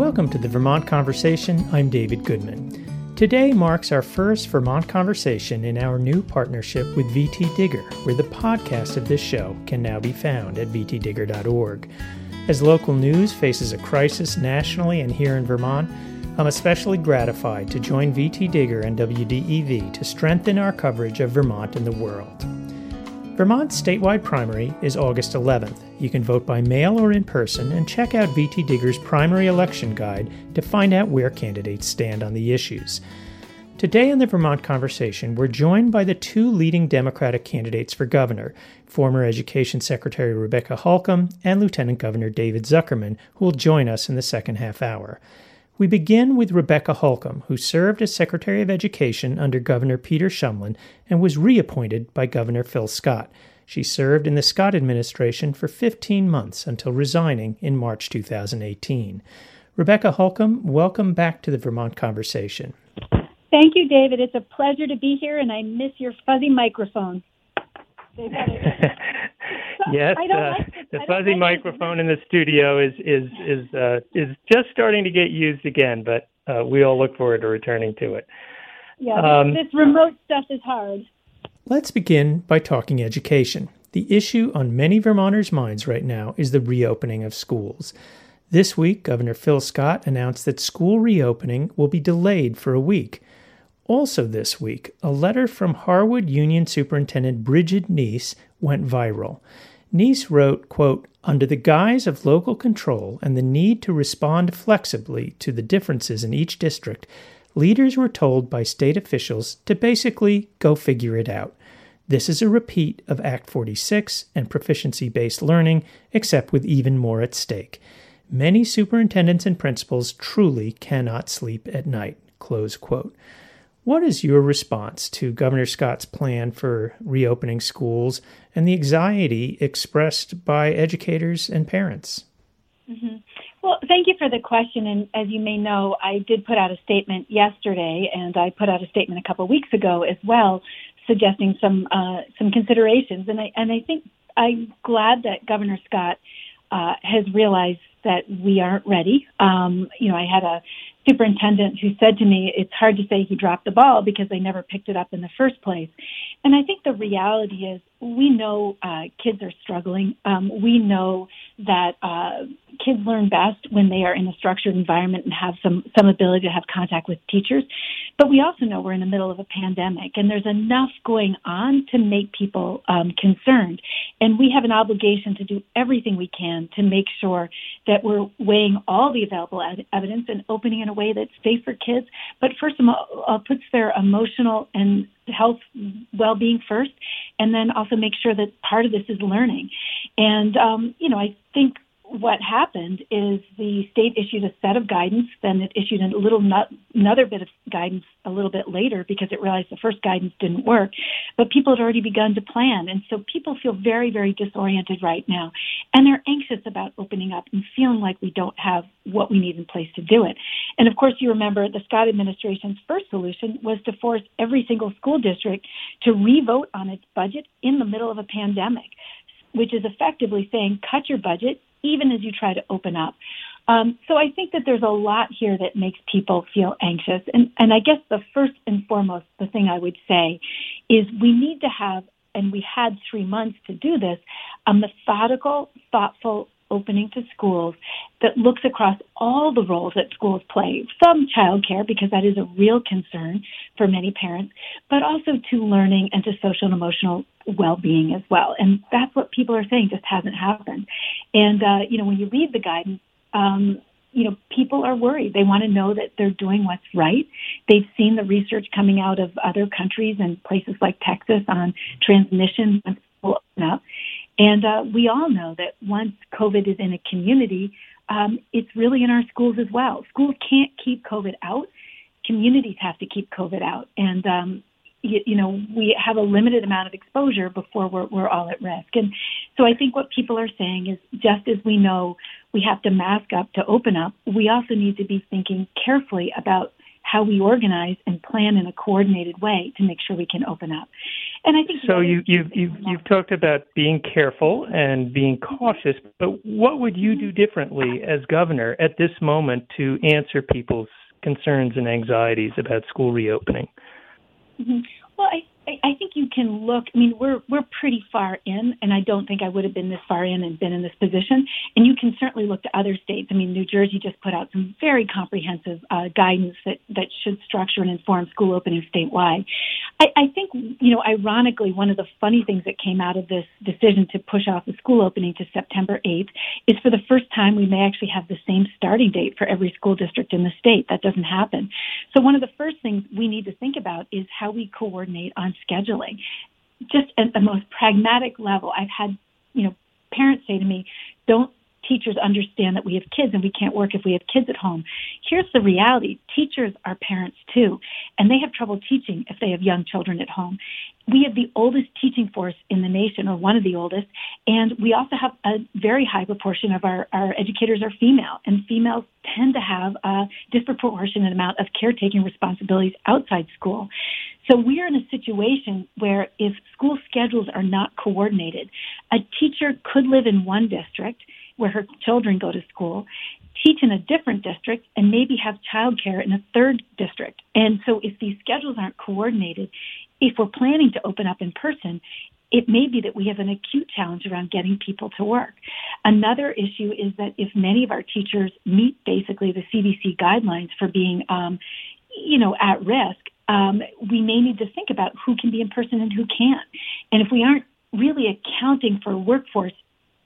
Welcome to the Vermont Conversation. I'm David Goodman. Today marks our first Vermont Conversation in our new partnership with VT Digger, where the podcast of this show can now be found at vtdigger.org. As local news faces a crisis nationally and here in Vermont, I'm especially gratified to join VT Digger and WDEV to strengthen our coverage of Vermont and the world. Vermont's statewide primary is August 11th. You can vote by mail or in person and check out VT Digger's primary election guide to find out where candidates stand on the issues. Today in the Vermont Conversation, we're joined by the two leading Democratic candidates for governor, former Education Secretary Rebecca Holcombe and Lieutenant Governor David Zuckerman, who will join us in the second half hour. We begin with Rebecca Holcombe, who served as Secretary of Education under Governor Peter Shumlin and was reappointed by Governor Phil Scott. She served in the Scott administration for 15 months until resigning in March 2018. Rebecca Holcombe, welcome back to the Vermont Conversation. Thank you, David. It's a pleasure to be here, and I miss your fuzzy microphone. yes, uh, the fuzzy microphone in the studio is is is uh, is just starting to get used again, but uh, we all look forward to returning to it. Yeah, um, this remote stuff is hard. Let's begin by talking education. The issue on many Vermonters' minds right now is the reopening of schools. This week, Governor Phil Scott announced that school reopening will be delayed for a week. Also, this week, a letter from Harwood Union Superintendent Bridget Nease went viral. Nice wrote, quote, Under the guise of local control and the need to respond flexibly to the differences in each district, leaders were told by state officials to basically go figure it out. This is a repeat of Act 46 and proficiency based learning, except with even more at stake. Many superintendents and principals truly cannot sleep at night. Close quote. What is your response to Governor Scott's plan for reopening schools and the anxiety expressed by educators and parents? Mm-hmm. Well, thank you for the question. And as you may know, I did put out a statement yesterday, and I put out a statement a couple of weeks ago as well, suggesting some uh, some considerations. And I and I think I'm glad that Governor Scott uh, has realized that we aren't ready. Um, you know, I had a superintendent who said to me, it's hard to say he dropped the ball because they never picked it up in the first place. And I think the reality is we know uh, kids are struggling. Um, we know that uh, kids learn best when they are in a structured environment and have some some ability to have contact with teachers. But we also know we're in the middle of a pandemic, and there's enough going on to make people um, concerned. And we have an obligation to do everything we can to make sure that we're weighing all the available evidence and opening in a way that's safe for kids, but first of all puts their emotional and health well-being first and then also make sure that part of this is learning. And um, you know i think what happened is the state issued a set of guidance, then it issued a little not, another bit of guidance a little bit later because it realized the first guidance didn't work. But people had already begun to plan, and so people feel very, very disoriented right now, and they're anxious about opening up and feeling like we don't have what we need in place to do it. And of course, you remember the Scott administration's first solution was to force every single school district to revote on its budget in the middle of a pandemic which is effectively saying cut your budget, even as you try to open up. Um, so I think that there's a lot here that makes people feel anxious. And, and I guess the first and foremost, the thing I would say is we need to have, and we had three months to do this, a methodical, thoughtful opening to schools that looks across all the roles that schools play, from childcare, because that is a real concern for many parents, but also to learning and to social and emotional well-being as well. And that's what people are saying just hasn't happened. And, uh, you know, when you read the guidance, um, you know, people are worried. They want to know that they're doing what's right. They've seen the research coming out of other countries and places like Texas on transmission when people open up. And uh, we all know that once COVID is in a community, um, it's really in our schools as well. Schools can't keep COVID out. Communities have to keep COVID out. And, um, you, you, know, we have a limited amount of exposure before we're, we're all at risk. And so I think what people are saying is just as we know we have to mask up to open up, we also need to be thinking carefully about how we organize and plan in a coordinated way to make sure we can open up. And I think so. You, you've you've you've talked about being careful and being cautious, but what would you do differently as governor at this moment to answer people's concerns and anxieties about school reopening? Mm-hmm. Well, I I, think you can look. I mean, we're we're pretty far in, and I don't think I would have been this far in and been in this position. And you can certainly look to other states. I mean, New Jersey just put out some very comprehensive uh, guidance that that should structure and inform school opening statewide. I, I think, you know, ironically, one of the funny things that came out of this decision to push off the school opening to September 8th is for the first time we may actually have the same starting date for every school district in the state. That doesn't happen. So one of the first things we need to think about is how we coordinate on scheduling. Just at the most pragmatic level, I've had, you know, parents say to me, don't teachers understand that we have kids and we can't work if we have kids at home. Here's the reality. Teachers are parents too, and they have trouble teaching if they have young children at home. We have the oldest teaching force in the nation, or one of the oldest, and we also have a very high proportion of our, our educators are female, and females tend to have a disproportionate amount of caretaking responsibilities outside school. So we're in a situation where if school schedules are not coordinated, a teacher could live in one district where her children go to school, teach in a different district, and maybe have childcare in a third district. And so if these schedules aren't coordinated, if we're planning to open up in person, it may be that we have an acute challenge around getting people to work. Another issue is that if many of our teachers meet basically the CDC guidelines for being, um, you know, at risk, um, we may need to think about who can be in person and who can't. And if we aren't really accounting for workforce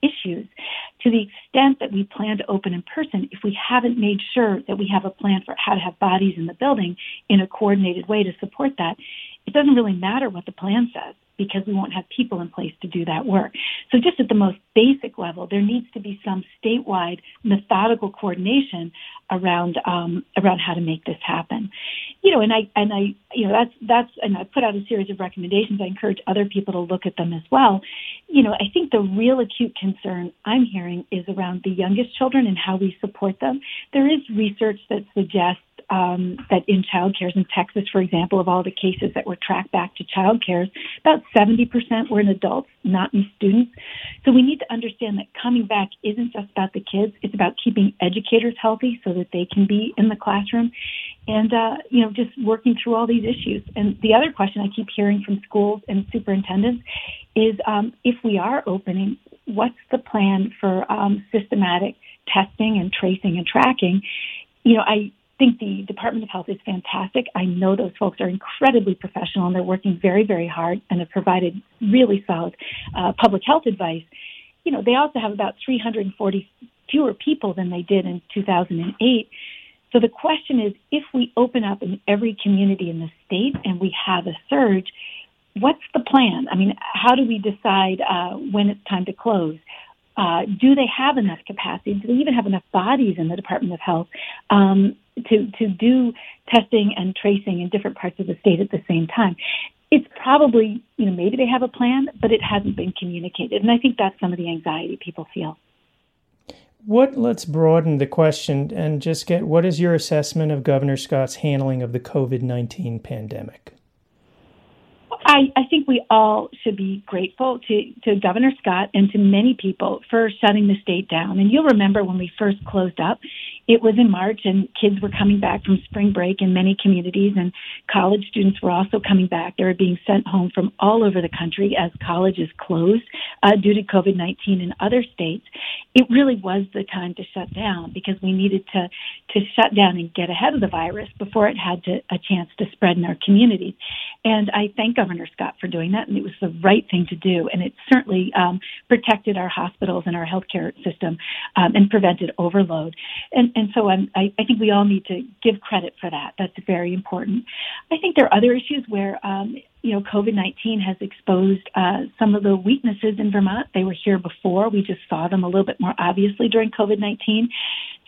issues. To the extent that we plan to open in person, if we haven't made sure that we have a plan for how to have bodies in the building in a coordinated way to support that, it doesn't really matter what the plan says because we won't have people in place to do that work. So just at the most basic level, there needs to be some statewide methodical coordination around um, around how to make this happen. You know, and I and I you know that's that's and I put out a series of recommendations. I encourage other people to look at them as well. You know, I think the real acute concern I'm hearing is around the youngest children and how we support them. There is research that suggests um, that in child cares in Texas, for example, of all the cases that were tracked back to child cares, about 70% were in adults, not in students. So we need to understand that coming back isn't just about the kids, it's about keeping educators healthy so that they can be in the classroom and, uh, you know, just working through all these issues. And the other question I keep hearing from schools and superintendents is um, if we are opening, what's the plan for um, systematic testing and tracing and tracking? You know, I think the Department of Health is fantastic. I know those folks are incredibly professional and they're working very, very hard and have provided really solid uh, public health advice. You know, they also have about 340 fewer people than they did in 2008. So the question is, if we open up in every community in the state and we have a surge, what's the plan? I mean, how do we decide uh, when it's time to close? Uh, do they have enough capacity? Do they even have enough bodies in the Department of Health um, to to do testing and tracing in different parts of the state at the same time? It's probably you know maybe they have a plan, but it hasn't been communicated, and I think that's some of the anxiety people feel. What let's broaden the question and just get what is your assessment of Governor Scott's handling of the COVID nineteen pandemic? I, I think we all should be grateful to, to Governor Scott and to many people for shutting the state down. And you'll remember when we first closed up, it was in March and kids were coming back from spring break in many communities and college students were also coming back. They were being sent home from all over the country as colleges closed uh, due to COVID-19 in other states. It really was the time to shut down because we needed to, to shut down and get ahead of the virus before it had to, a chance to spread in our communities. And I thank Governor Scott for doing that and it was the right thing to do. And it certainly um, protected our hospitals and our healthcare system um, and prevented overload. And and so I, I think we all need to give credit for that. That's very important. I think there are other issues where, um, you know, COVID-19 has exposed uh, some of the weaknesses in Vermont. They were here before. We just saw them a little bit more obviously during COVID-19.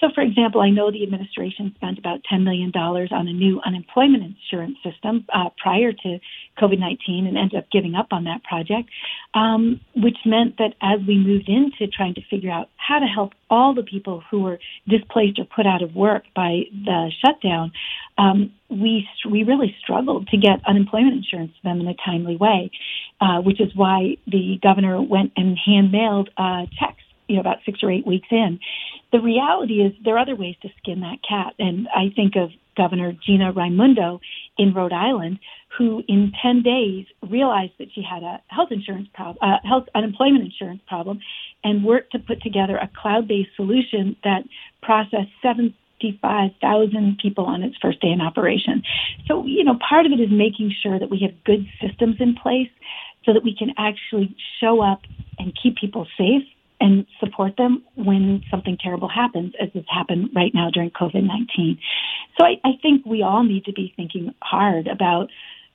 So, for example, I know the administration spent about $10 million on a new unemployment insurance system uh, prior to COVID 19 and ended up giving up on that project, um, which meant that as we moved into trying to figure out how to help all the people who were displaced or put out of work by the shutdown, um, we we really struggled to get unemployment insurance to them in a timely way, uh, which is why the governor went and hand mailed uh, checks you know, about six or eight weeks in. The reality is there are other ways to skin that cat. And I think of Governor Gina Raimondo in Rhode Island, who in 10 days realized that she had a health insurance problem, uh, health unemployment insurance problem, and worked to put together a cloud-based solution that processed 75,000 people on its first day in operation. So, you know, part of it is making sure that we have good systems in place so that we can actually show up and keep people safe and support them when something terrible happens, as has happened right now during COVID 19. So I, I think we all need to be thinking hard about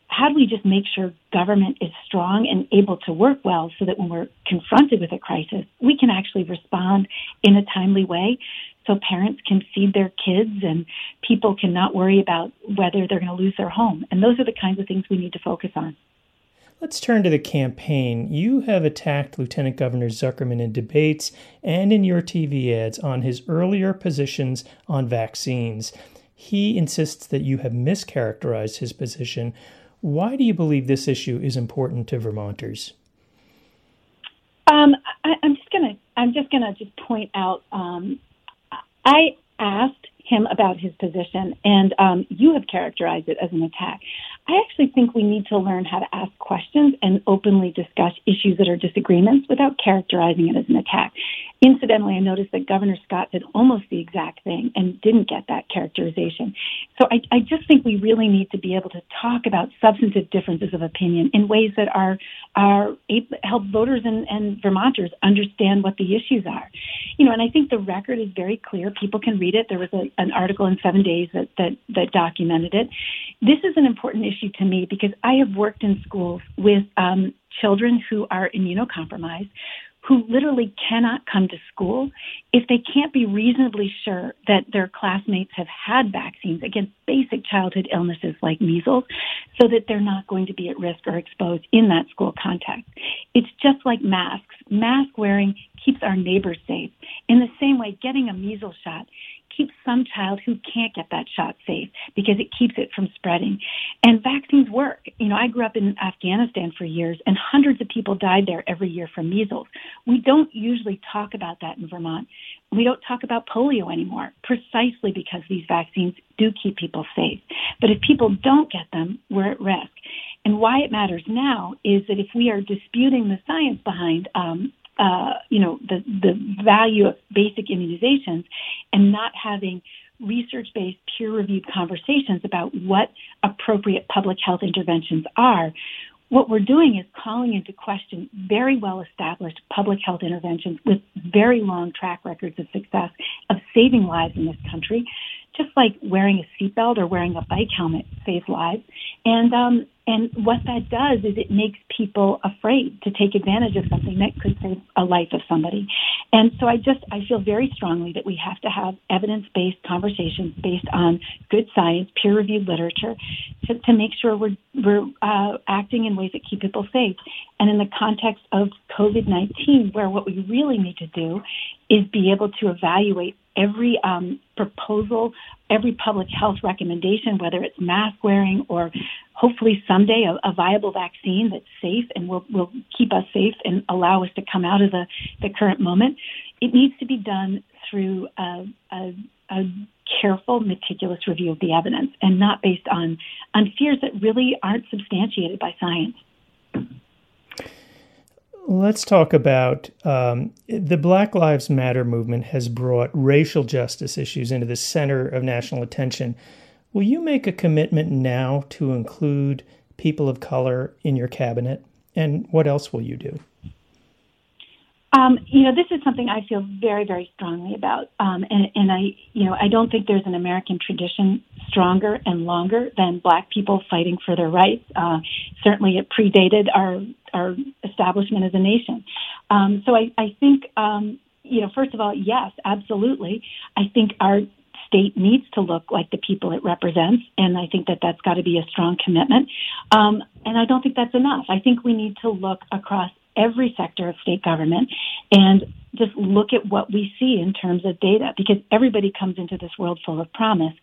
how do we just make sure government is strong and able to work well so that when we're confronted with a crisis, we can actually respond in a timely way so parents can feed their kids and people can not worry about whether they're going to lose their home. And those are the kinds of things we need to focus on. Let's turn to the campaign. You have attacked Lieutenant Governor Zuckerman in debates and in your TV ads on his earlier positions on vaccines. He insists that you have mischaracterized his position. Why do you believe this issue is important to Vermonters? Um, I, am just gonna I'm just gonna just point out. Um, I asked him about his position, and um, you have characterized it as an attack. I actually think we need to learn how to ask questions and openly discuss issues that are disagreements without characterizing it as an attack. Incidentally, I noticed that Governor Scott did almost the exact thing and didn't get that characterization. So I, I just think we really need to be able to talk about substantive differences of opinion in ways that are are help voters and, and Vermonters understand what the issues are. You know, and I think the record is very clear. People can read it. There was a, an article in Seven Days that, that that documented it. This is an important issue to me because I have worked in schools with um, children who are immunocompromised who literally cannot come to school if they can't be reasonably sure that their classmates have had vaccines against basic childhood illnesses like measles so that they're not going to be at risk or exposed in that school context. It's just like masks. Mask wearing keeps our neighbors safe. In the same way, getting a measles shot keeps some child who can't get that shot safe because it keeps it from spreading. And vaccines work. You know, I grew up in Afghanistan for years and hundreds of people died there every year from measles. We don't usually talk about that in Vermont. We don't talk about polio anymore precisely because these vaccines do keep people safe. But if people don't get them, we're at risk. And why it matters now is that if we are disputing the science behind um, uh, you know, the, the value of basic immunizations and not having research-based peer-reviewed conversations about what appropriate public health interventions are, what we're doing is calling into question very well established public health interventions with very long track records of success of saving lives in this country, just like wearing a seatbelt or wearing a bike helmet saves lives. And um, and what that does is it makes people afraid to take advantage of something that could save a life of somebody. And so I just, I feel very strongly that we have to have evidence-based conversations based on good science, peer-reviewed literature to, to make sure we're, we're uh, acting in ways that keep people safe. And in the context of COVID-19, where what we really need to do is be able to evaluate every um, proposal, every public health recommendation, whether it's mask wearing or hopefully someday a, a, viable vaccine that's safe and will, will keep us safe and allow us to come out of the, the current moment. It needs to be done through a, a, a careful, meticulous review of the evidence and not based on, on fears that really aren't substantiated by science. Let's talk about um, the Black Lives Matter movement has brought racial justice issues into the center of national attention. Will you make a commitment now to include people of color in your cabinet? And what else will you do? Um, you know, this is something I feel very, very strongly about, um, and, and I, you know, I don't think there's an American tradition stronger and longer than Black people fighting for their rights. Uh, certainly, it predated our our establishment as a nation. Um, so I, I think um, you know, first of all, yes, absolutely. I think our state needs to look like the people it represents, and I think that that's got to be a strong commitment. Um, and I don't think that's enough. I think we need to look across every sector of state government and just look at what we see in terms of data because everybody comes into this world full of promise.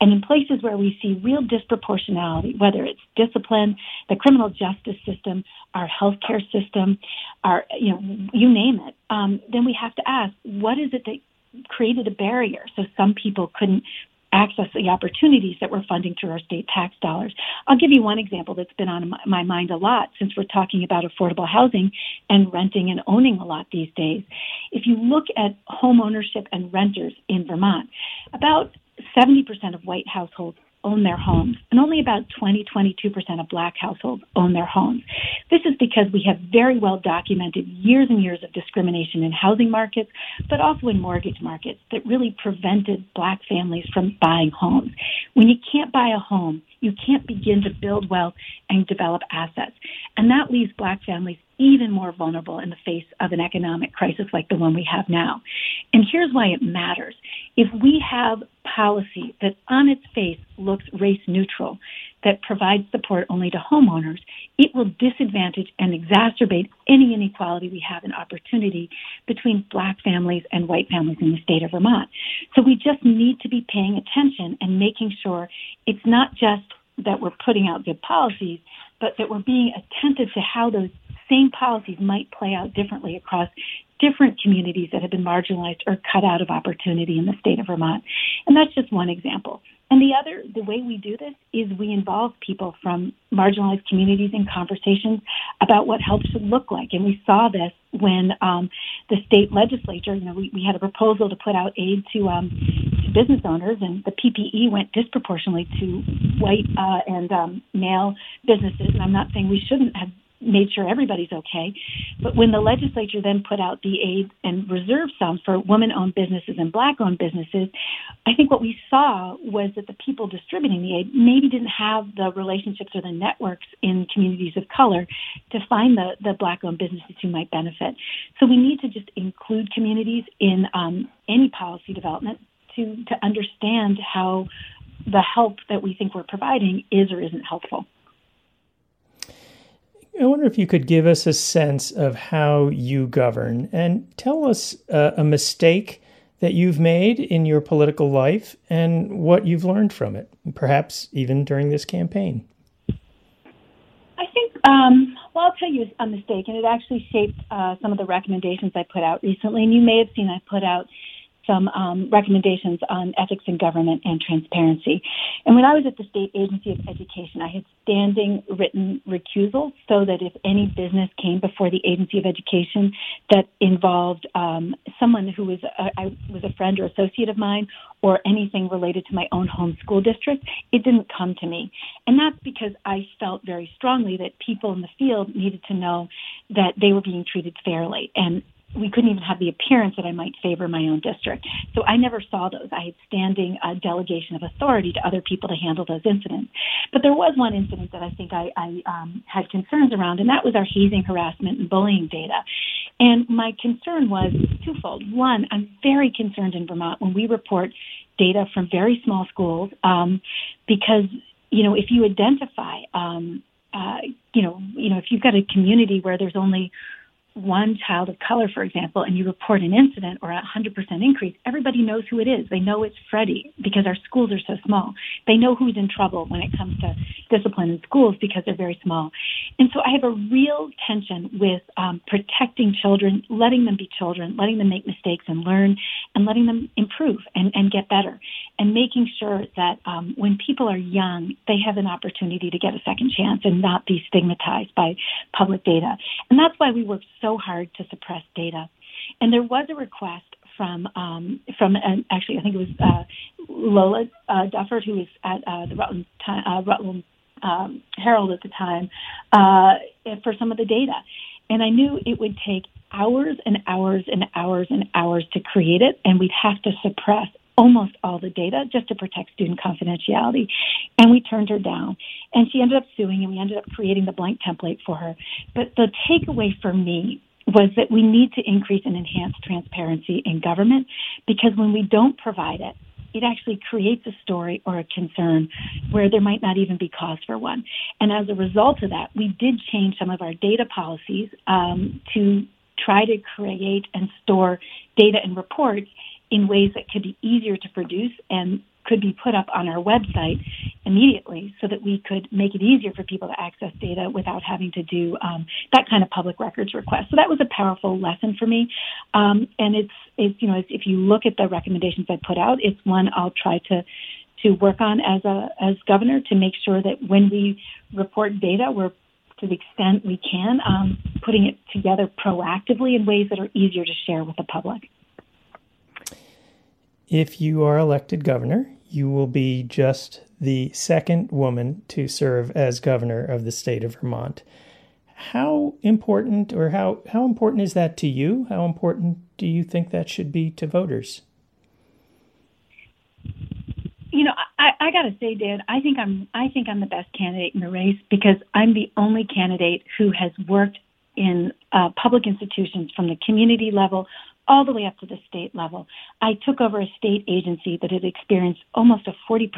And in places where we see real disproportionality, whether it's discipline, the criminal justice system, our healthcare system, our, you know, you name it, um, then we have to ask, what is it that created a barrier so some people couldn't access the opportunities that we're funding through our state tax dollars. I'll give you one example that's been on my mind a lot since we're talking about affordable housing and renting and owning a lot these days. If you look at home ownership and renters in Vermont, about 70% of white households own their homes, and only about 20, 22% of black households own their homes. This is because we have very well documented years and years of discrimination in housing markets, but also in mortgage markets that really prevented black families from buying homes. When you can't buy a home, you can't begin to build wealth and develop assets. And that leaves black families even more vulnerable in the face of an economic crisis like the one we have now. And here's why it matters. If we have policy that on its face looks race neutral, that provides support only to homeowners, it will disadvantage and exacerbate any inequality we have in opportunity between black families and white families in the state of Vermont. So we just need to be paying attention and making sure it's not just that we're putting out good policies, but that we're being attentive to how those same policies might play out differently across different communities that have been marginalized or cut out of opportunity in the state of Vermont. And that's just one example. And the other, the way we do this is we involve people from marginalized communities in conversations about what help should look like. And we saw this when um, the state legislature, you know, we, we had a proposal to put out aid to, um, to business owners, and the PPE went disproportionately to white uh, and um, male businesses. And I'm not saying we shouldn't have made sure everybody's okay. But when the legislature then put out the aid and reserve sums for women owned businesses and black owned businesses, I think what we saw was that the people distributing the aid maybe didn't have the relationships or the networks in communities of color to find the, the black owned businesses who might benefit. So we need to just include communities in um, any policy development to, to understand how the help that we think we're providing is or isn't helpful. I wonder if you could give us a sense of how you govern and tell us uh, a mistake that you've made in your political life and what you've learned from it, perhaps even during this campaign. I think, um, well, I'll tell you a mistake, and it actually shaped uh, some of the recommendations I put out recently. And you may have seen I put out some um, recommendations on ethics in government and transparency. And when I was at the State Agency of Education, I had standing written recusals so that if any business came before the Agency of Education that involved um, someone who was a, I was a friend or associate of mine or anything related to my own home school district, it didn't come to me. And that's because I felt very strongly that people in the field needed to know that they were being treated fairly. And we couldn't even have the appearance that I might favor my own district. So I never saw those. I had standing uh, delegation of authority to other people to handle those incidents. But there was one incident that I think I, I um, had concerns around, and that was our hazing, harassment, and bullying data. And my concern was twofold. One, I'm very concerned in Vermont when we report data from very small schools um, because you know if you identify um, uh, you know you know if you've got a community where there's only one child of color, for example, and you report an incident or a 100% increase, everybody knows who it is. They know it's Freddie because our schools are so small. They know who's in trouble when it comes to discipline in schools because they're very small. And so I have a real tension with um, protecting children, letting them be children, letting them make mistakes and learn, and letting them improve and, and get better, and making sure that um, when people are young, they have an opportunity to get a second chance and not be stigmatized by public data. And that's why we work so so hard to suppress data. And there was a request from um, from uh, actually I think it was uh, Lola uh, Duffort who was at uh, the Rutland, uh, Rutland um, Herald at the time uh, for some of the data, and I knew it would take hours and hours and hours and hours to create it, and we'd have to suppress almost all the data just to protect student confidentiality. And we turned her down. And she ended up suing, and we ended up creating the blank template for her. But the takeaway for me was that we need to increase and enhance transparency in government because when we don't provide it, it actually creates a story or a concern where there might not even be cause for one. And as a result of that, we did change some of our data policies um, to try to create and store data and reports in ways that could be easier to produce and could be put up on our website immediately so that we could make it easier for people to access data without having to do um, that kind of public records request. So that was a powerful lesson for me. Um, and it's, it's, you know, if you look at the recommendations I put out, it's one I'll try to to work on as a as governor to make sure that when we report data, we're to the extent we can, um, putting it together proactively in ways that are easier to share with the public. If you are elected governor, you will be just the second woman to serve as governor of the state of Vermont. How important or how, how important is that to you? How important do you think that should be to voters? You know, I, I got to say, Dan, I think I'm I think I'm the best candidate in the race because I'm the only candidate who has worked in uh, public institutions from the community level all the way up to the state level. I took over a state agency that had experienced almost a 40%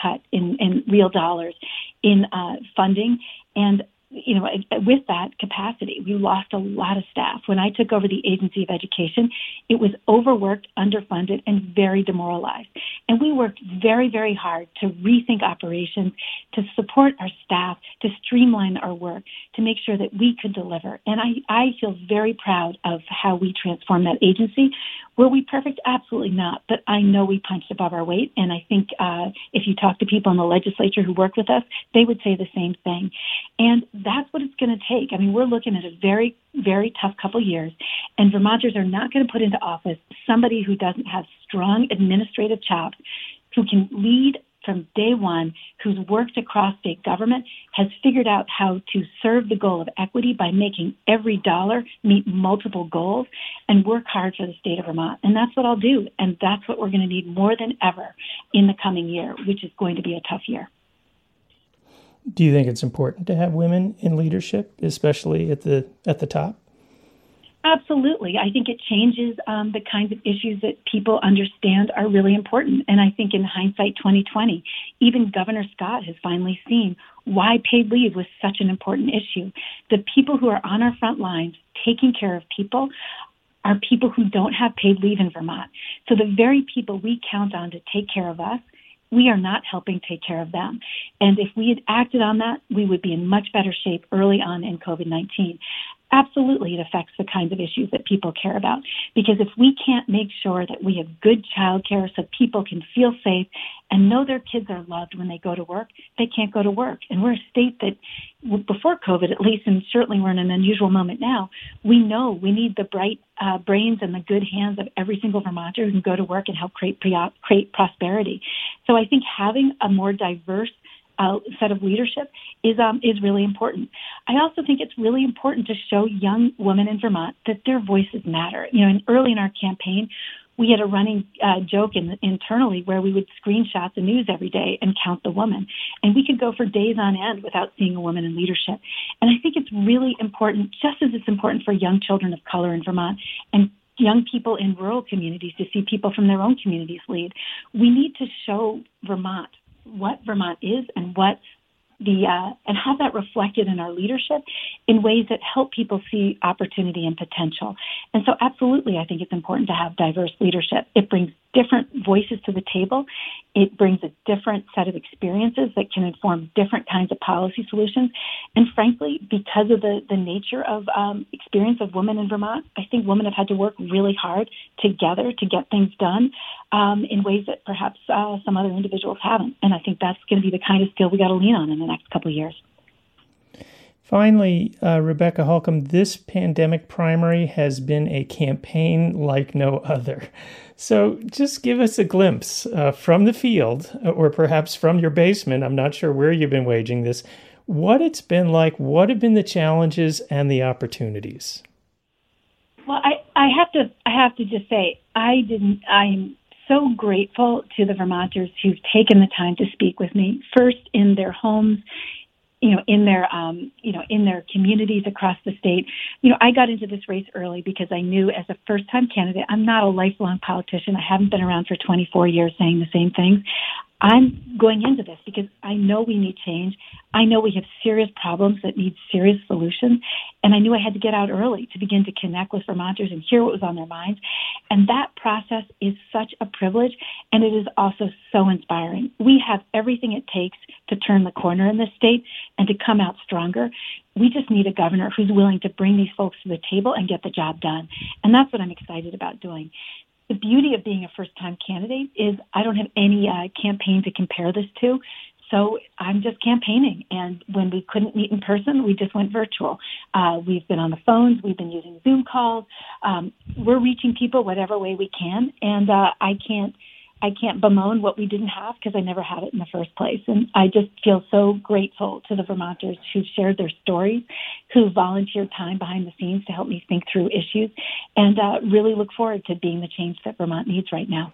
cut in, in real dollars in uh, funding. And you know, with that capacity, we lost a lot of staff. When I took over the Agency of Education, it was overworked, underfunded, and very demoralized. And we worked very, very hard to rethink operations, to support our staff, to streamline our work, to make sure that we could deliver. And I, I feel very proud of how we transformed that agency. Were we perfect? Absolutely not. But I know we punched above our weight. And I think uh, if you talk to people in the legislature who work with us, they would say the same thing. And that's what it's going to take. I mean, we're looking at a very, very tough couple years, and Vermonters are not going to put into office somebody who doesn't have strong administrative chops, who can lead from day one, who's worked across state government, has figured out how to serve the goal of equity by making every dollar meet multiple goals and work hard for the state of Vermont. And that's what I'll do. And that's what we're going to need more than ever in the coming year, which is going to be a tough year. Do you think it's important to have women in leadership, especially at the at the top? Absolutely. I think it changes um, the kinds of issues that people understand are really important. And I think in hindsight 2020, even Governor Scott has finally seen why paid leave was such an important issue. The people who are on our front lines taking care of people are people who don't have paid leave in Vermont. So the very people we count on to take care of us we are not helping take care of them. And if we had acted on that, we would be in much better shape early on in COVID 19 absolutely it affects the kinds of issues that people care about. Because if we can't make sure that we have good childcare so people can feel safe and know their kids are loved when they go to work, they can't go to work. And we're a state that, before COVID at least, and certainly we're in an unusual moment now, we know we need the bright uh, brains and the good hands of every single Vermonter who can go to work and help create, create prosperity. So I think having a more diverse uh, set of leadership is um, is really important. I also think it's really important to show young women in Vermont that their voices matter. You know, and early in our campaign, we had a running uh, joke in, internally where we would screenshot the news every day and count the woman, and we could go for days on end without seeing a woman in leadership. And I think it's really important, just as it's important for young children of color in Vermont and young people in rural communities to see people from their own communities lead. We need to show Vermont what Vermont is and what the uh, and have that reflected in our leadership in ways that help people see opportunity and potential. And so, absolutely, I think it's important to have diverse leadership. It brings different voices to the table. It brings a different set of experiences that can inform different kinds of policy solutions. And frankly, because of the, the nature of um, experience of women in Vermont, I think women have had to work really hard together to get things done um, in ways that perhaps uh, some other individuals haven't. And I think that's going to be the kind of skill we got to lean on in the next couple of years. Finally, uh, Rebecca Holcombe, this pandemic primary has been a campaign like no other. So just give us a glimpse uh, from the field, uh, or perhaps from your basement. I'm not sure where you've been waging this. What it's been like, what have been the challenges and the opportunities? Well, I, I have to I have to just say I didn't I'm so grateful to the Vermonters who've taken the time to speak with me, first in their homes you know, in their, um, you know, in their communities across the state. You know, I got into this race early because I knew as a first time candidate, I'm not a lifelong politician. I haven't been around for 24 years saying the same things. I'm going into this because I know we need change. I know we have serious problems that need serious solutions. And I knew I had to get out early to begin to connect with Vermonters and hear what was on their minds. And that process is such a privilege and it is also so inspiring. We have everything it takes to turn the corner in this state and to come out stronger. We just need a governor who's willing to bring these folks to the table and get the job done. And that's what I'm excited about doing the beauty of being a first time candidate is I don't have any uh, campaign to compare this to. So I'm just campaigning. And when we couldn't meet in person, we just went virtual. Uh, we've been on the phones. We've been using Zoom calls. Um, we're reaching people whatever way we can. And uh, I can't I can't bemoan what we didn't have because I never had it in the first place. And I just feel so grateful to the Vermonters who've shared their stories, who volunteered time behind the scenes to help me think through issues, and uh, really look forward to being the change that Vermont needs right now.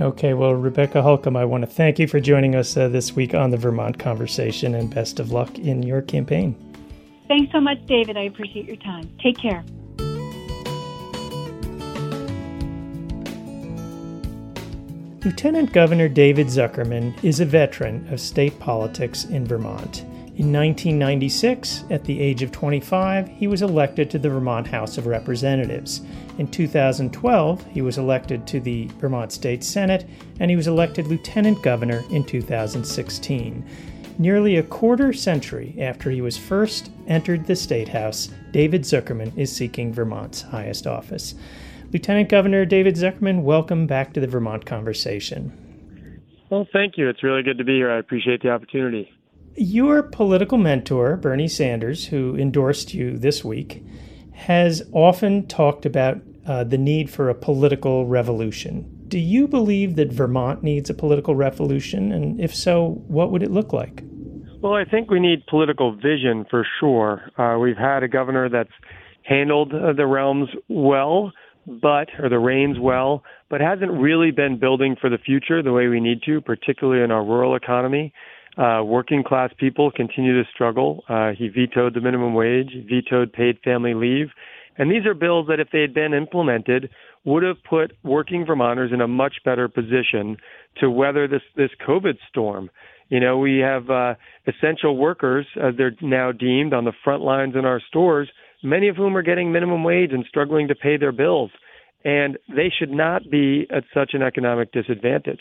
Okay, well, Rebecca Holcombe, I want to thank you for joining us uh, this week on the Vermont Conversation and best of luck in your campaign. Thanks so much, David. I appreciate your time. Take care. Lieutenant Governor David Zuckerman is a veteran of state politics in Vermont. In 1996, at the age of 25, he was elected to the Vermont House of Representatives. In 2012, he was elected to the Vermont State Senate, and he was elected lieutenant governor in 2016. Nearly a quarter century after he was first entered the State House, David Zuckerman is seeking Vermont's highest office. Lieutenant Governor David Zuckerman, welcome back to the Vermont Conversation. Well, thank you. It's really good to be here. I appreciate the opportunity. Your political mentor, Bernie Sanders, who endorsed you this week, has often talked about uh, the need for a political revolution. Do you believe that Vermont needs a political revolution? And if so, what would it look like? Well, I think we need political vision for sure. Uh, we've had a governor that's handled uh, the realms well, but or the reins well, but hasn't really been building for the future the way we need to, particularly in our rural economy. Uh, working class people continue to struggle. Uh, he vetoed the minimum wage, vetoed paid family leave, and these are bills that, if they had been implemented, would have put working Vermonters in a much better position to weather this this COVID storm. You know, we have uh, essential workers, as they're now deemed, on the front lines in our stores many of whom are getting minimum wage and struggling to pay their bills. And they should not be at such an economic disadvantage.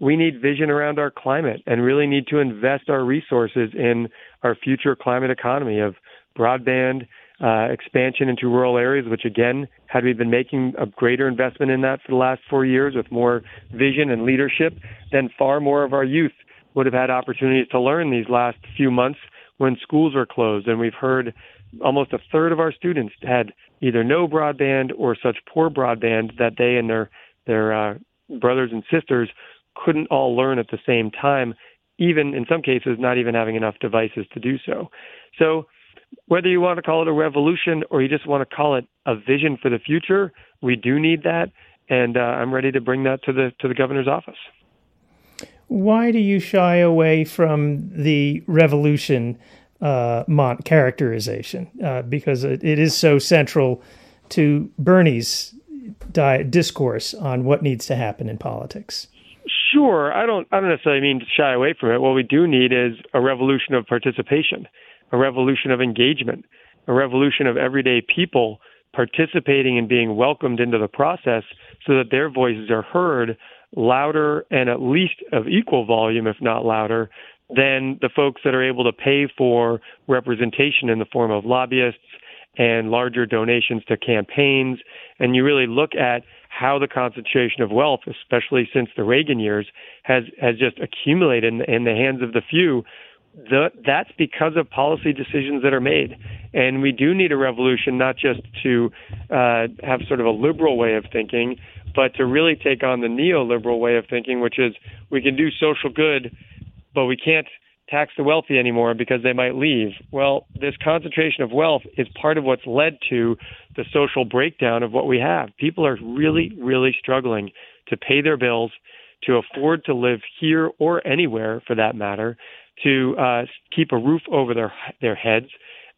We need vision around our climate and really need to invest our resources in our future climate economy of broadband, uh, expansion into rural areas, which again, had we been making a greater investment in that for the last four years with more vision and leadership, then far more of our youth would have had opportunities to learn these last few months when schools were closed. And we've heard almost a third of our students had either no broadband or such poor broadband that they and their their uh, brothers and sisters couldn't all learn at the same time, even in some cases not even having enough devices to do so. So whether you want to call it a revolution or you just want to call it a vision for the future, we do need that, and uh, I'm ready to bring that to the to the governor's office. Why do you shy away from the revolution uh, Mont characterization uh, because it, it is so central to Bernie's di- discourse on what needs to happen in politics. Sure, I don't. I don't necessarily mean to shy away from it. What we do need is a revolution of participation, a revolution of engagement, a revolution of everyday people participating and being welcomed into the process, so that their voices are heard louder and at least of equal volume, if not louder, than the folks that are able to pay for representation in the form of lobbyists and larger donations to campaigns. And you really look at how the concentration of wealth, especially since the Reagan years, has has just accumulated in, in the hands of the few. The, that's because of policy decisions that are made. And we do need a revolution, not just to uh, have sort of a liberal way of thinking, but to really take on the neoliberal way of thinking, which is we can do social good but we can't tax the wealthy anymore because they might leave. Well, this concentration of wealth is part of what's led to the social breakdown of what we have. People are really, really struggling to pay their bills, to afford to live here or anywhere for that matter. to uh, keep a roof over their their heads,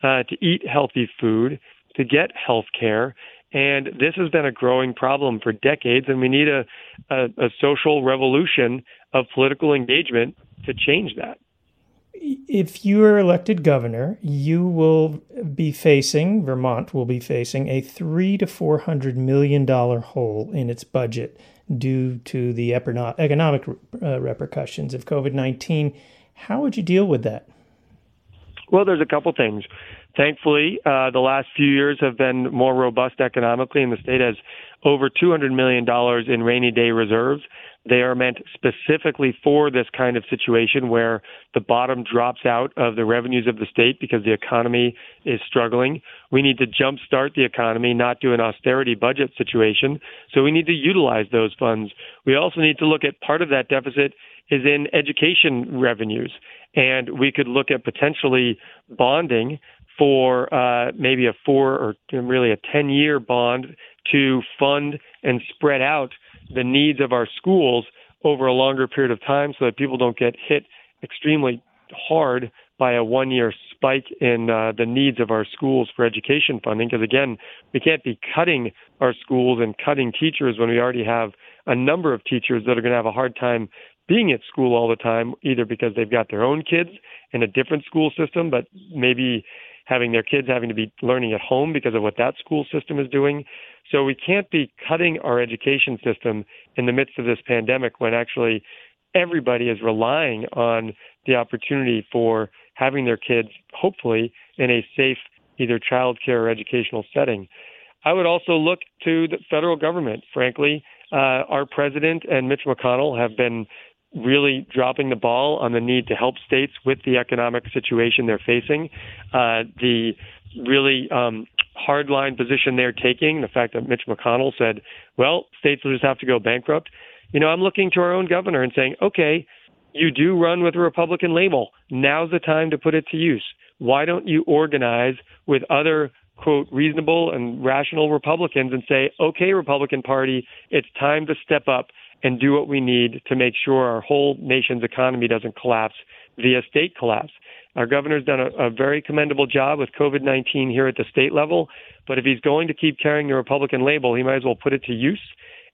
uh, to eat healthy food, to get health care. And this has been a growing problem for decades, and we need a, a, a social revolution of political engagement to change that. If you are elected governor, you will be facing, Vermont will be facing a three to four hundred million dollar hole in its budget due to the economic uh, repercussions of COVID 19. How would you deal with that? Well, there's a couple things. Thankfully, uh, the last few years have been more robust economically, and the state has over $200 million in rainy day reserves. They are meant specifically for this kind of situation where the bottom drops out of the revenues of the state because the economy is struggling. We need to jumpstart the economy, not do an austerity budget situation. So we need to utilize those funds. We also need to look at part of that deficit is in education revenues. And we could look at potentially bonding for uh, maybe a four or really a 10 year bond to fund and spread out the needs of our schools over a longer period of time so that people don't get hit extremely hard by a one year spike in uh, the needs of our schools for education funding. Because again, we can't be cutting our schools and cutting teachers when we already have a number of teachers that are going to have a hard time being at school all the time, either because they've got their own kids in a different school system, but maybe having their kids having to be learning at home because of what that school system is doing. So we can't be cutting our education system in the midst of this pandemic when actually everybody is relying on the opportunity for having their kids, hopefully, in a safe either child care or educational setting. I would also look to the federal government, frankly. Uh, our president and Mitch McConnell have been really dropping the ball on the need to help states with the economic situation they're facing. Uh, the really um, hardline position they're taking, the fact that Mitch McConnell said, well, states will just have to go bankrupt. You know, I'm looking to our own governor and saying, okay, you do run with a Republican label. Now's the time to put it to use. Why don't you organize with other quote reasonable and rational Republicans and say, okay, Republican Party, it's time to step up and do what we need to make sure our whole nation's economy doesn't collapse via state collapse. Our governor's done a, a very commendable job with COVID 19 here at the state level, but if he's going to keep carrying the Republican label, he might as well put it to use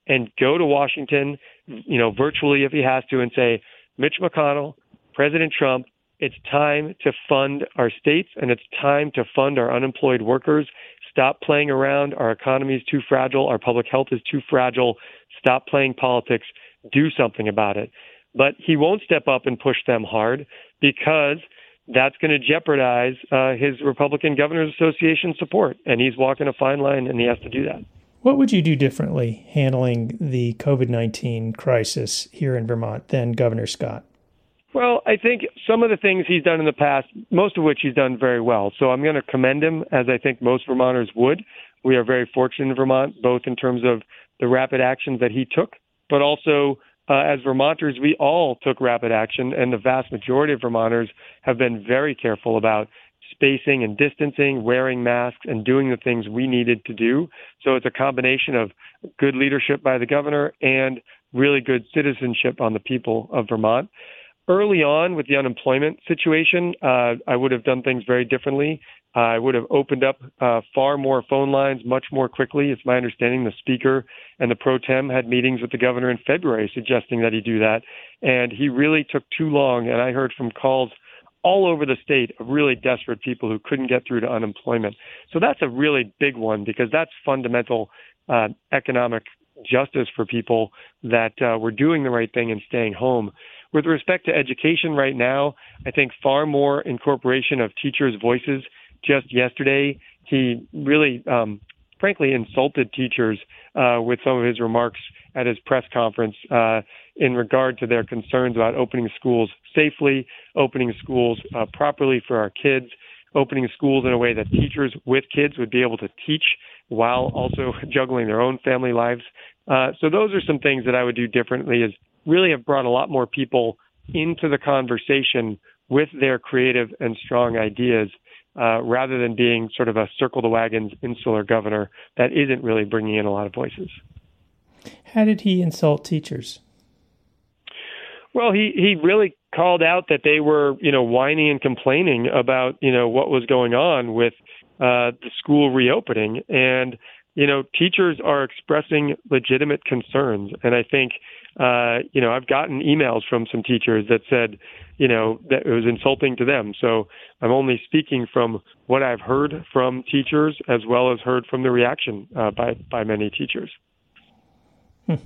and go to Washington, you know, virtually if he has to, and say, Mitch McConnell, President Trump, it's time to fund our states and it's time to fund our unemployed workers. Stop playing around. Our economy is too fragile. Our public health is too fragile. Stop playing politics. Do something about it. But he won't step up and push them hard because that's going to jeopardize uh, his Republican Governors Association support. And he's walking a fine line and he has to do that. What would you do differently handling the COVID 19 crisis here in Vermont than Governor Scott? Well, I think some of the things he's done in the past, most of which he's done very well. So I'm going to commend him, as I think most Vermonters would. We are very fortunate in Vermont, both in terms of the rapid actions that he took, but also uh, as Vermonters, we all took rapid action, and the vast majority of Vermonters have been very careful about spacing and distancing, wearing masks, and doing the things we needed to do. So it's a combination of good leadership by the governor and really good citizenship on the people of Vermont. Early on with the unemployment situation, uh, I would have done things very differently. I would have opened up uh, far more phone lines much more quickly. It's my understanding the speaker and the pro tem had meetings with the governor in February suggesting that he do that. And he really took too long. And I heard from calls all over the state of really desperate people who couldn't get through to unemployment. So that's a really big one because that's fundamental uh, economic justice for people that uh, we're doing the right thing and staying home. With respect to education right now, I think far more incorporation of teachers' voices. Just yesterday, he really, um, frankly, insulted teachers uh, with some of his remarks at his press conference uh, in regard to their concerns about opening schools safely, opening schools uh, properly for our kids, opening schools in a way that teachers with kids would be able to teach while also juggling their own family lives. Uh, so those are some things that I would do differently. Is really have brought a lot more people into the conversation with their creative and strong ideas uh, rather than being sort of a circle the wagons insular governor that isn't really bringing in a lot of voices. How did he insult teachers? Well, he he really called out that they were, you know, whining and complaining about, you know, what was going on with uh, the school reopening, and you know, teachers are expressing legitimate concerns, and I think, uh, you know, I've gotten emails from some teachers that said, you know, that it was insulting to them. So I'm only speaking from what I've heard from teachers as well as heard from the reaction uh, by by many teachers. Hmm.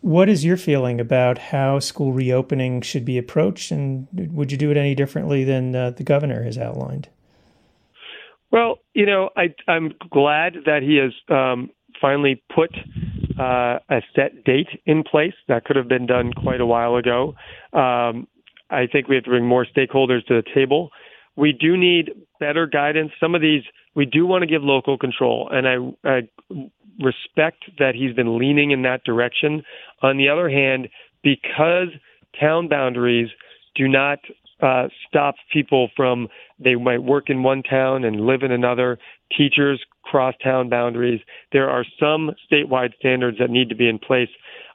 What is your feeling about how school reopening should be approached, and would you do it any differently than uh, the governor has outlined? Well, you know, I, I'm glad that he has um, finally put uh, a set date in place. That could have been done quite a while ago. Um, I think we have to bring more stakeholders to the table. We do need better guidance. Some of these we do want to give local control, and I, I respect that he's been leaning in that direction. On the other hand, because town boundaries do not uh, stop people from they might work in one town and live in another. Teachers cross town boundaries. There are some statewide standards that need to be in place.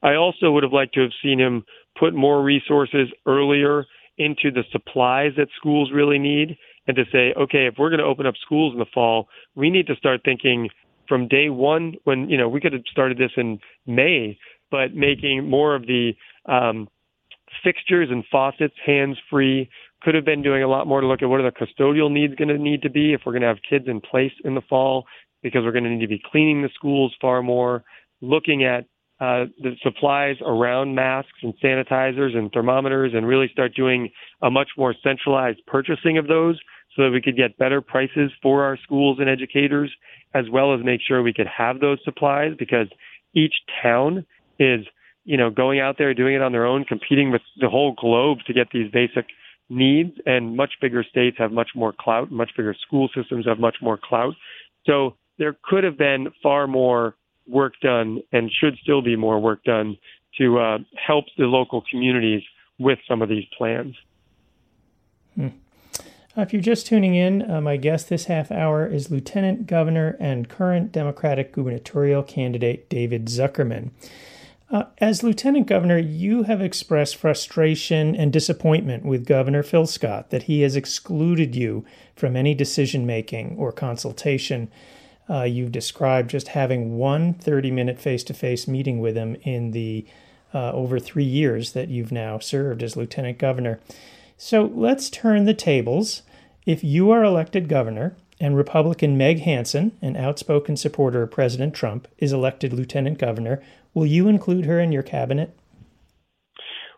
I also would have liked to have seen him put more resources earlier into the supplies that schools really need and to say, okay, if we're going to open up schools in the fall, we need to start thinking from day one when, you know, we could have started this in May, but making more of the um, fixtures and faucets hands free. Could have been doing a lot more to look at what are the custodial needs going to need to be if we're going to have kids in place in the fall, because we're going to need to be cleaning the schools far more, looking at uh, the supplies around masks and sanitizers and thermometers, and really start doing a much more centralized purchasing of those so that we could get better prices for our schools and educators, as well as make sure we could have those supplies because each town is you know, going out there, doing it on their own, competing with the whole globe to get these basic needs. And much bigger states have much more clout, much bigger school systems have much more clout. So there could have been far more work done and should still be more work done to uh, help the local communities with some of these plans. Hmm. Uh, if you're just tuning in, uh, my guest this half hour is Lieutenant Governor and current Democratic gubernatorial candidate David Zuckerman. Uh, as Lieutenant Governor, you have expressed frustration and disappointment with Governor Phil Scott that he has excluded you from any decision making or consultation. Uh, you've described just having one 30 minute face to face meeting with him in the uh, over three years that you've now served as Lieutenant Governor. So let's turn the tables. If you are elected governor and Republican Meg Hansen, an outspoken supporter of President Trump, is elected lieutenant governor, Will you include her in your cabinet?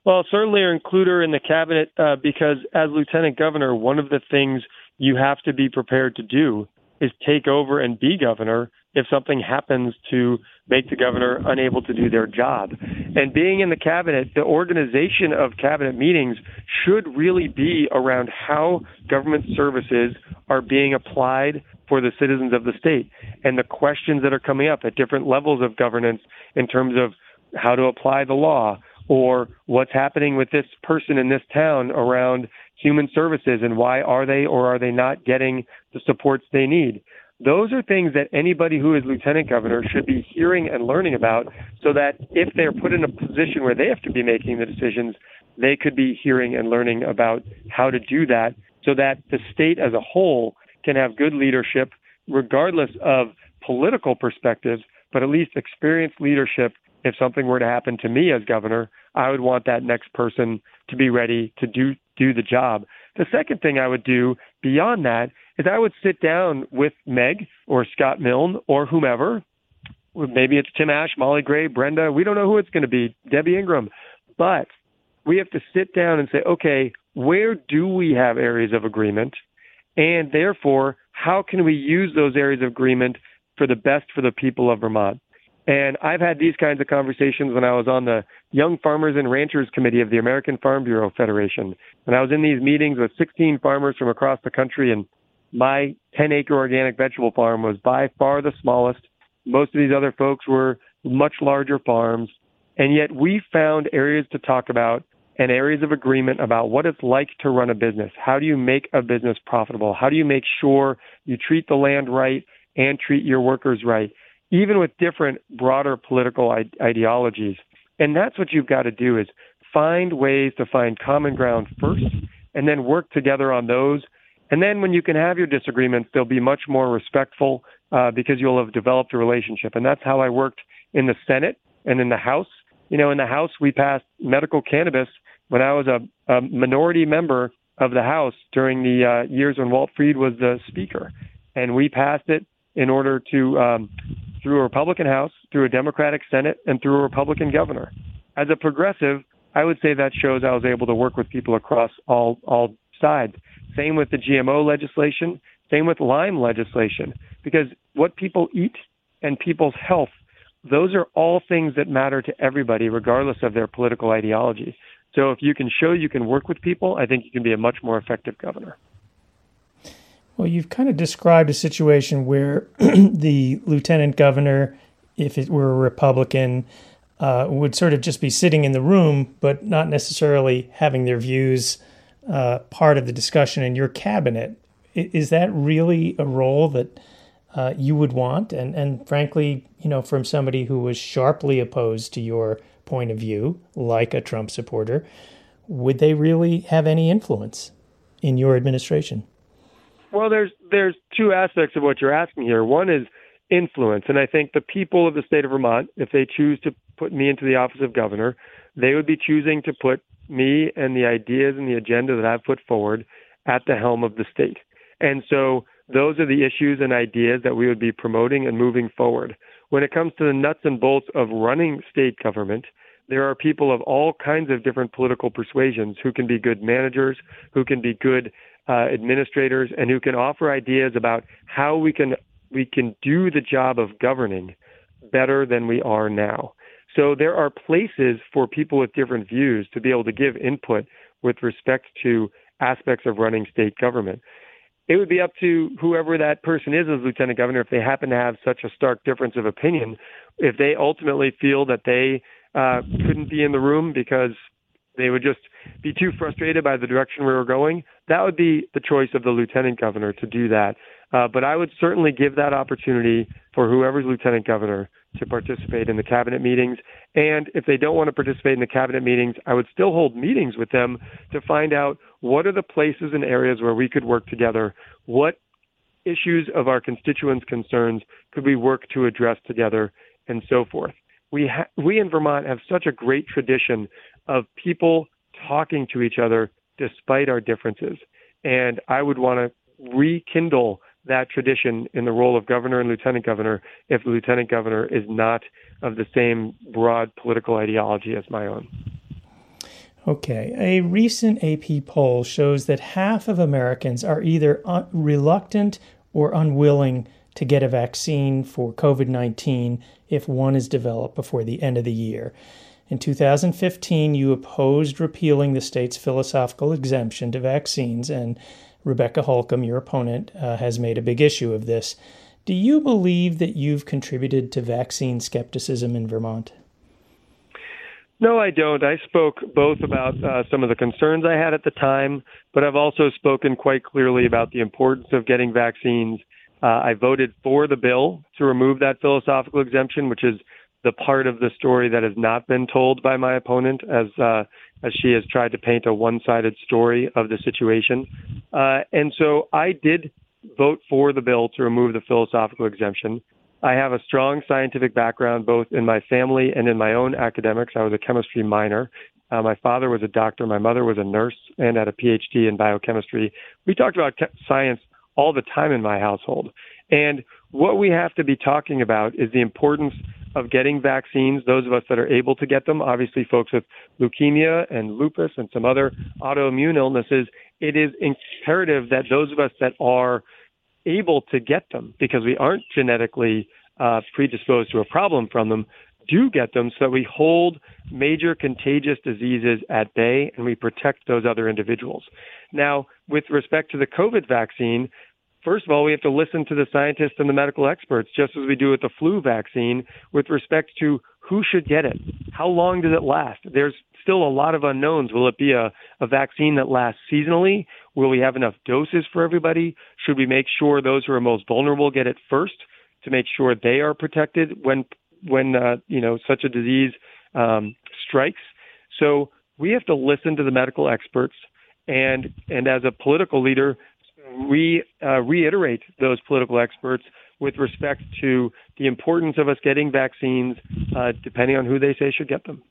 Well, certainly include her in the cabinet uh, because, as lieutenant governor, one of the things you have to be prepared to do is take over and be governor if something happens to make the governor unable to do their job. And being in the cabinet, the organization of cabinet meetings should really be around how government services are being applied for the citizens of the state and the questions that are coming up at different levels of governance in terms of how to apply the law or what's happening with this person in this town around human services and why are they or are they not getting the supports they need. Those are things that anybody who is lieutenant governor should be hearing and learning about so that if they're put in a position where they have to be making the decisions, they could be hearing and learning about how to do that so that the state as a whole can have good leadership regardless of political perspectives, but at least experienced leadership. If something were to happen to me as governor, I would want that next person to be ready to do do the job. The second thing I would do beyond that is I would sit down with Meg or Scott Milne or whomever. Maybe it's Tim Ashe, Molly Gray, Brenda. We don't know who it's going to be, Debbie Ingram. But we have to sit down and say, okay, where do we have areas of agreement? And therefore, how can we use those areas of agreement for the best for the people of Vermont? And I've had these kinds of conversations when I was on the Young Farmers and Ranchers Committee of the American Farm Bureau Federation. And I was in these meetings with 16 farmers from across the country, and my 10 acre organic vegetable farm was by far the smallest. Most of these other folks were much larger farms. And yet we found areas to talk about and areas of agreement about what it's like to run a business. How do you make a business profitable? How do you make sure you treat the land right and treat your workers right, even with different broader political ideologies? And that's what you've got to do is find ways to find common ground first and then work together on those. And then when you can have your disagreements, they'll be much more respectful uh, because you'll have developed a relationship. And that's how I worked in the Senate and in the House. You know, in the House, we passed medical cannabis when I was a, a minority member of the House during the uh, years when Walt Freed was the Speaker. And we passed it in order to, um, through a Republican House, through a Democratic Senate, and through a Republican governor. As a progressive, I would say that shows I was able to work with people across all all sides. Same with the GMO legislation, same with Lyme legislation, because what people eat and people's health, those are all things that matter to everybody, regardless of their political ideology. So if you can show you can work with people, I think you can be a much more effective governor. Well, you've kind of described a situation where the lieutenant governor, if it were a Republican, uh, would sort of just be sitting in the room, but not necessarily having their views uh, part of the discussion in your cabinet. Is that really a role that uh, you would want? And and frankly, you know, from somebody who was sharply opposed to your point of view, like a Trump supporter, would they really have any influence in your administration? Well, there's there's two aspects of what you're asking here. One is influence, and I think the people of the state of Vermont, if they choose to put me into the office of governor, they would be choosing to put me and the ideas and the agenda that I've put forward at the helm of the state. And so those are the issues and ideas that we would be promoting and moving forward. When it comes to the nuts and bolts of running state government, there are people of all kinds of different political persuasions who can be good managers, who can be good uh, administrators, and who can offer ideas about how we can we can do the job of governing better than we are now. So there are places for people with different views to be able to give input with respect to aspects of running state government. It would be up to whoever that person is as lieutenant governor if they happen to have such a stark difference of opinion. If they ultimately feel that they uh, couldn't be in the room because they would just be too frustrated by the direction we were going, that would be the choice of the lieutenant governor to do that. Uh, but I would certainly give that opportunity for whoever's lieutenant governor to participate in the cabinet meetings. And if they don't want to participate in the cabinet meetings, I would still hold meetings with them to find out what are the places and areas where we could work together. What issues of our constituents' concerns could we work to address together, and so forth. We ha- we in Vermont have such a great tradition of people talking to each other despite our differences, and I would want to rekindle that tradition in the role of governor and lieutenant governor if the lieutenant governor is not of the same broad political ideology as my own. Okay, a recent AP poll shows that half of Americans are either un- reluctant or unwilling to get a vaccine for COVID 19 if one is developed before the end of the year. In 2015, you opposed repealing the state's philosophical exemption to vaccines, and Rebecca Holcombe, your opponent, uh, has made a big issue of this. Do you believe that you've contributed to vaccine skepticism in Vermont? No, I don't. I spoke both about uh, some of the concerns I had at the time, but I've also spoken quite clearly about the importance of getting vaccines. Uh, I voted for the bill to remove that philosophical exemption, which is the part of the story that has not been told by my opponent, as uh, as she has tried to paint a one-sided story of the situation. Uh, and so I did vote for the bill to remove the philosophical exemption. I have a strong scientific background both in my family and in my own academics. I was a chemistry minor. Uh, my father was a doctor. My mother was a nurse and had a PhD in biochemistry. We talked about science all the time in my household. And what we have to be talking about is the importance of getting vaccines, those of us that are able to get them, obviously folks with leukemia and lupus and some other autoimmune illnesses, it is imperative that those of us that are able to get them because we aren't genetically uh, predisposed to a problem from them do get them so that we hold major contagious diseases at bay and we protect those other individuals. Now, with respect to the COVID vaccine, First of all, we have to listen to the scientists and the medical experts, just as we do with the flu vaccine, with respect to who should get it. How long does it last? There's still a lot of unknowns. Will it be a, a vaccine that lasts seasonally? Will we have enough doses for everybody? Should we make sure those who are most vulnerable get it first to make sure they are protected when when uh, you know such a disease um, strikes? So we have to listen to the medical experts, and and as a political leader, we uh, reiterate those political experts with respect to the importance of us getting vaccines, uh, depending on who they say should get them.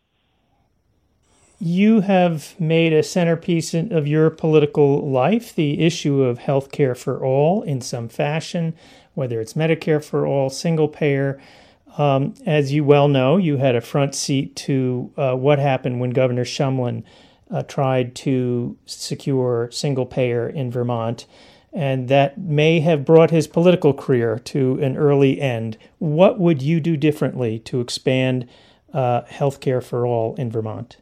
You have made a centerpiece of your political life the issue of health care for all in some fashion, whether it's Medicare for all, single payer. Um, as you well know, you had a front seat to uh, what happened when Governor Shumlin uh, tried to secure single payer in Vermont, and that may have brought his political career to an early end. What would you do differently to expand uh, health care for all in Vermont?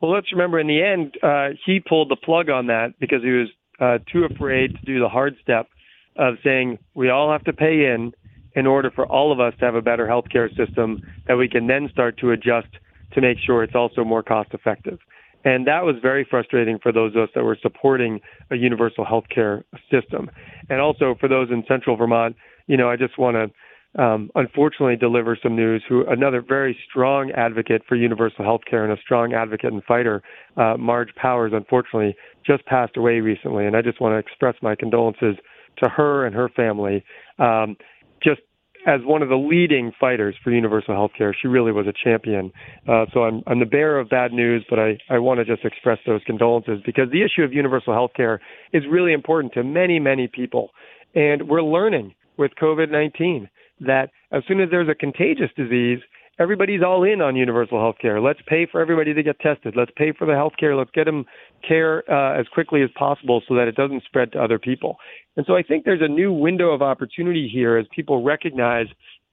Well, let's remember in the end, uh, he pulled the plug on that because he was uh, too afraid to do the hard step of saying we all have to pay in in order for all of us to have a better healthcare system that we can then start to adjust to make sure it's also more cost effective. And that was very frustrating for those of us that were supporting a universal healthcare system. And also for those in central Vermont, you know, I just want to um, unfortunately deliver some news who another very strong advocate for universal healthcare and a strong advocate and fighter, uh, Marge Powers, unfortunately just passed away recently. And I just want to express my condolences to her and her family. Um, just as one of the leading fighters for universal health care. She really was a champion. Uh, so I'm, I'm the bearer of bad news, but I, I want to just express those condolences because the issue of universal health care is really important to many, many people. And we're learning with COVID 19 that as soon as there's a contagious disease, everybody's all in on universal health care. Let's pay for everybody to get tested. Let's pay for the health care. Let's get them care uh, as quickly as possible so that it doesn't spread to other people. And so I think there's a new window of opportunity here as people recognize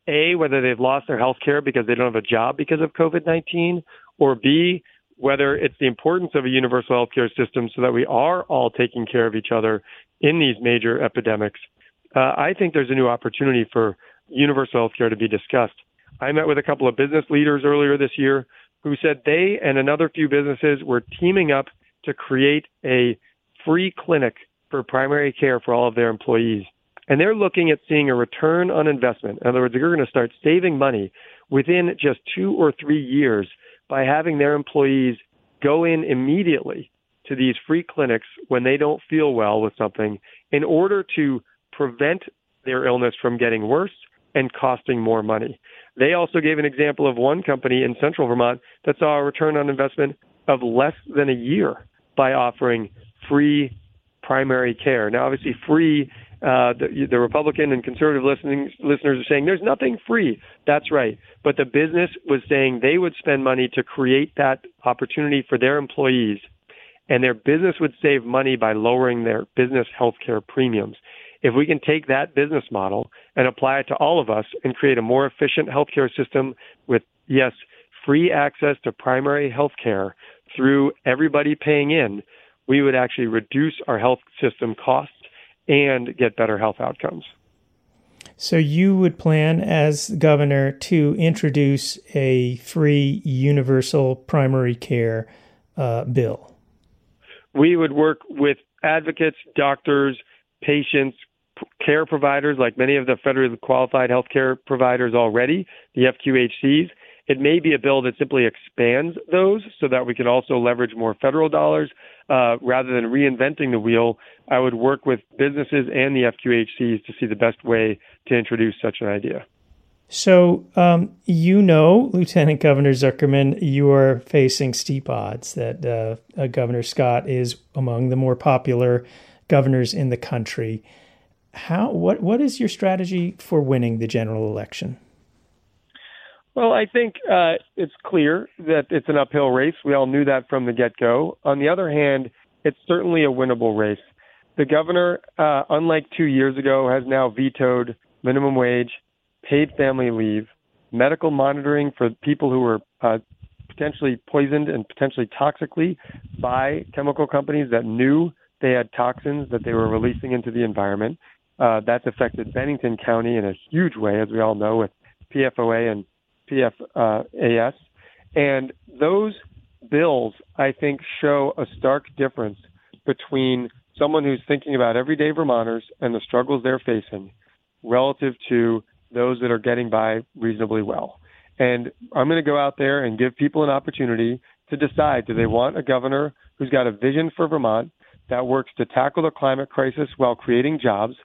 A, whether they've lost their health care because they don't have a job because of COVID 19, or B, whether it's the importance of a universal health care system so that we are all taking care of each other in these major epidemics. Uh, I think there's a new opportunity for universal health care to be discussed. I met with a couple of business leaders earlier this year who said they and another few businesses were teaming up to create a free clinic for primary care for all of their employees. And they're looking at seeing a return on investment. In other words, they're going to start saving money within just two or three years by having their employees go in immediately to these free clinics when they don't feel well with something in order to prevent their illness from getting worse and costing more money. They also gave an example of one company in central Vermont that saw a return on investment of less than a year by offering free primary care. Now, obviously, free. Uh, the, the Republican and conservative listening, listeners are saying there's nothing free. That's right. But the business was saying they would spend money to create that opportunity for their employees, and their business would save money by lowering their business health care premiums. If we can take that business model and apply it to all of us and create a more efficient healthcare system with, yes, free access to primary health care through everybody paying in, we would actually reduce our health system costs and get better health outcomes. So, you would plan as governor to introduce a free universal primary care uh, bill? We would work with advocates, doctors, patients, care providers, like many of the federally qualified healthcare providers already, the FQHCs, it may be a bill that simply expands those so that we can also leverage more federal dollars uh, rather than reinventing the wheel. I would work with businesses and the FQHCs to see the best way to introduce such an idea. So, um, you know, Lieutenant Governor Zuckerman, you are facing steep odds that uh, uh, Governor Scott is among the more popular governors in the country. How what what is your strategy for winning the general election? Well, I think uh, it's clear that it's an uphill race. We all knew that from the get go. On the other hand, it's certainly a winnable race. The governor, uh, unlike two years ago, has now vetoed minimum wage, paid family leave, medical monitoring for people who were uh, potentially poisoned and potentially toxically by chemical companies that knew they had toxins that they were releasing into the environment. Uh, that's affected Bennington County in a huge way, as we all know, with PFOA and PFAS. And those bills, I think, show a stark difference between someone who's thinking about everyday Vermonters and the struggles they're facing relative to those that are getting by reasonably well. And I'm going to go out there and give people an opportunity to decide do they want a governor who's got a vision for Vermont that works to tackle the climate crisis while creating jobs,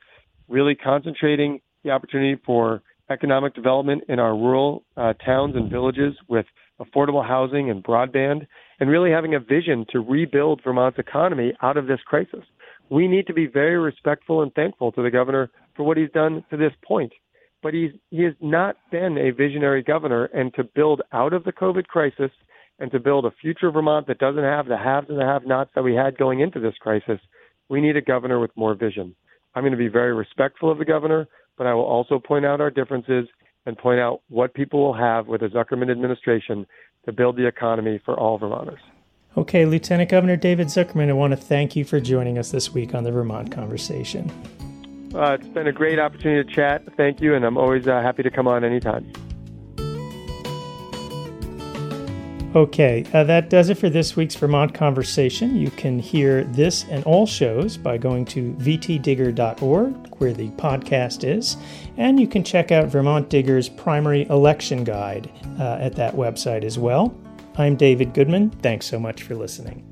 really concentrating the opportunity for economic development in our rural uh, towns and villages with affordable housing and broadband, and really having a vision to rebuild Vermont's economy out of this crisis. We need to be very respectful and thankful to the governor for what he's done to this point. But he's, he has not been a visionary governor, and to build out of the COVID crisis and to build a future Vermont that doesn't have the haves and the have nots that we had going into this crisis, we need a governor with more vision. I'm going to be very respectful of the governor, but I will also point out our differences and point out what people will have with a Zuckerman administration to build the economy for all Vermonters. Okay, Lieutenant Governor David Zuckerman, I want to thank you for joining us this week on the Vermont Conversation. Uh, it's been a great opportunity to chat. Thank you, and I'm always uh, happy to come on anytime. Okay, uh, that does it for this week's Vermont Conversation. You can hear this and all shows by going to vtdigger.org, where the podcast is, and you can check out Vermont Digger's primary election guide uh, at that website as well. I'm David Goodman. Thanks so much for listening.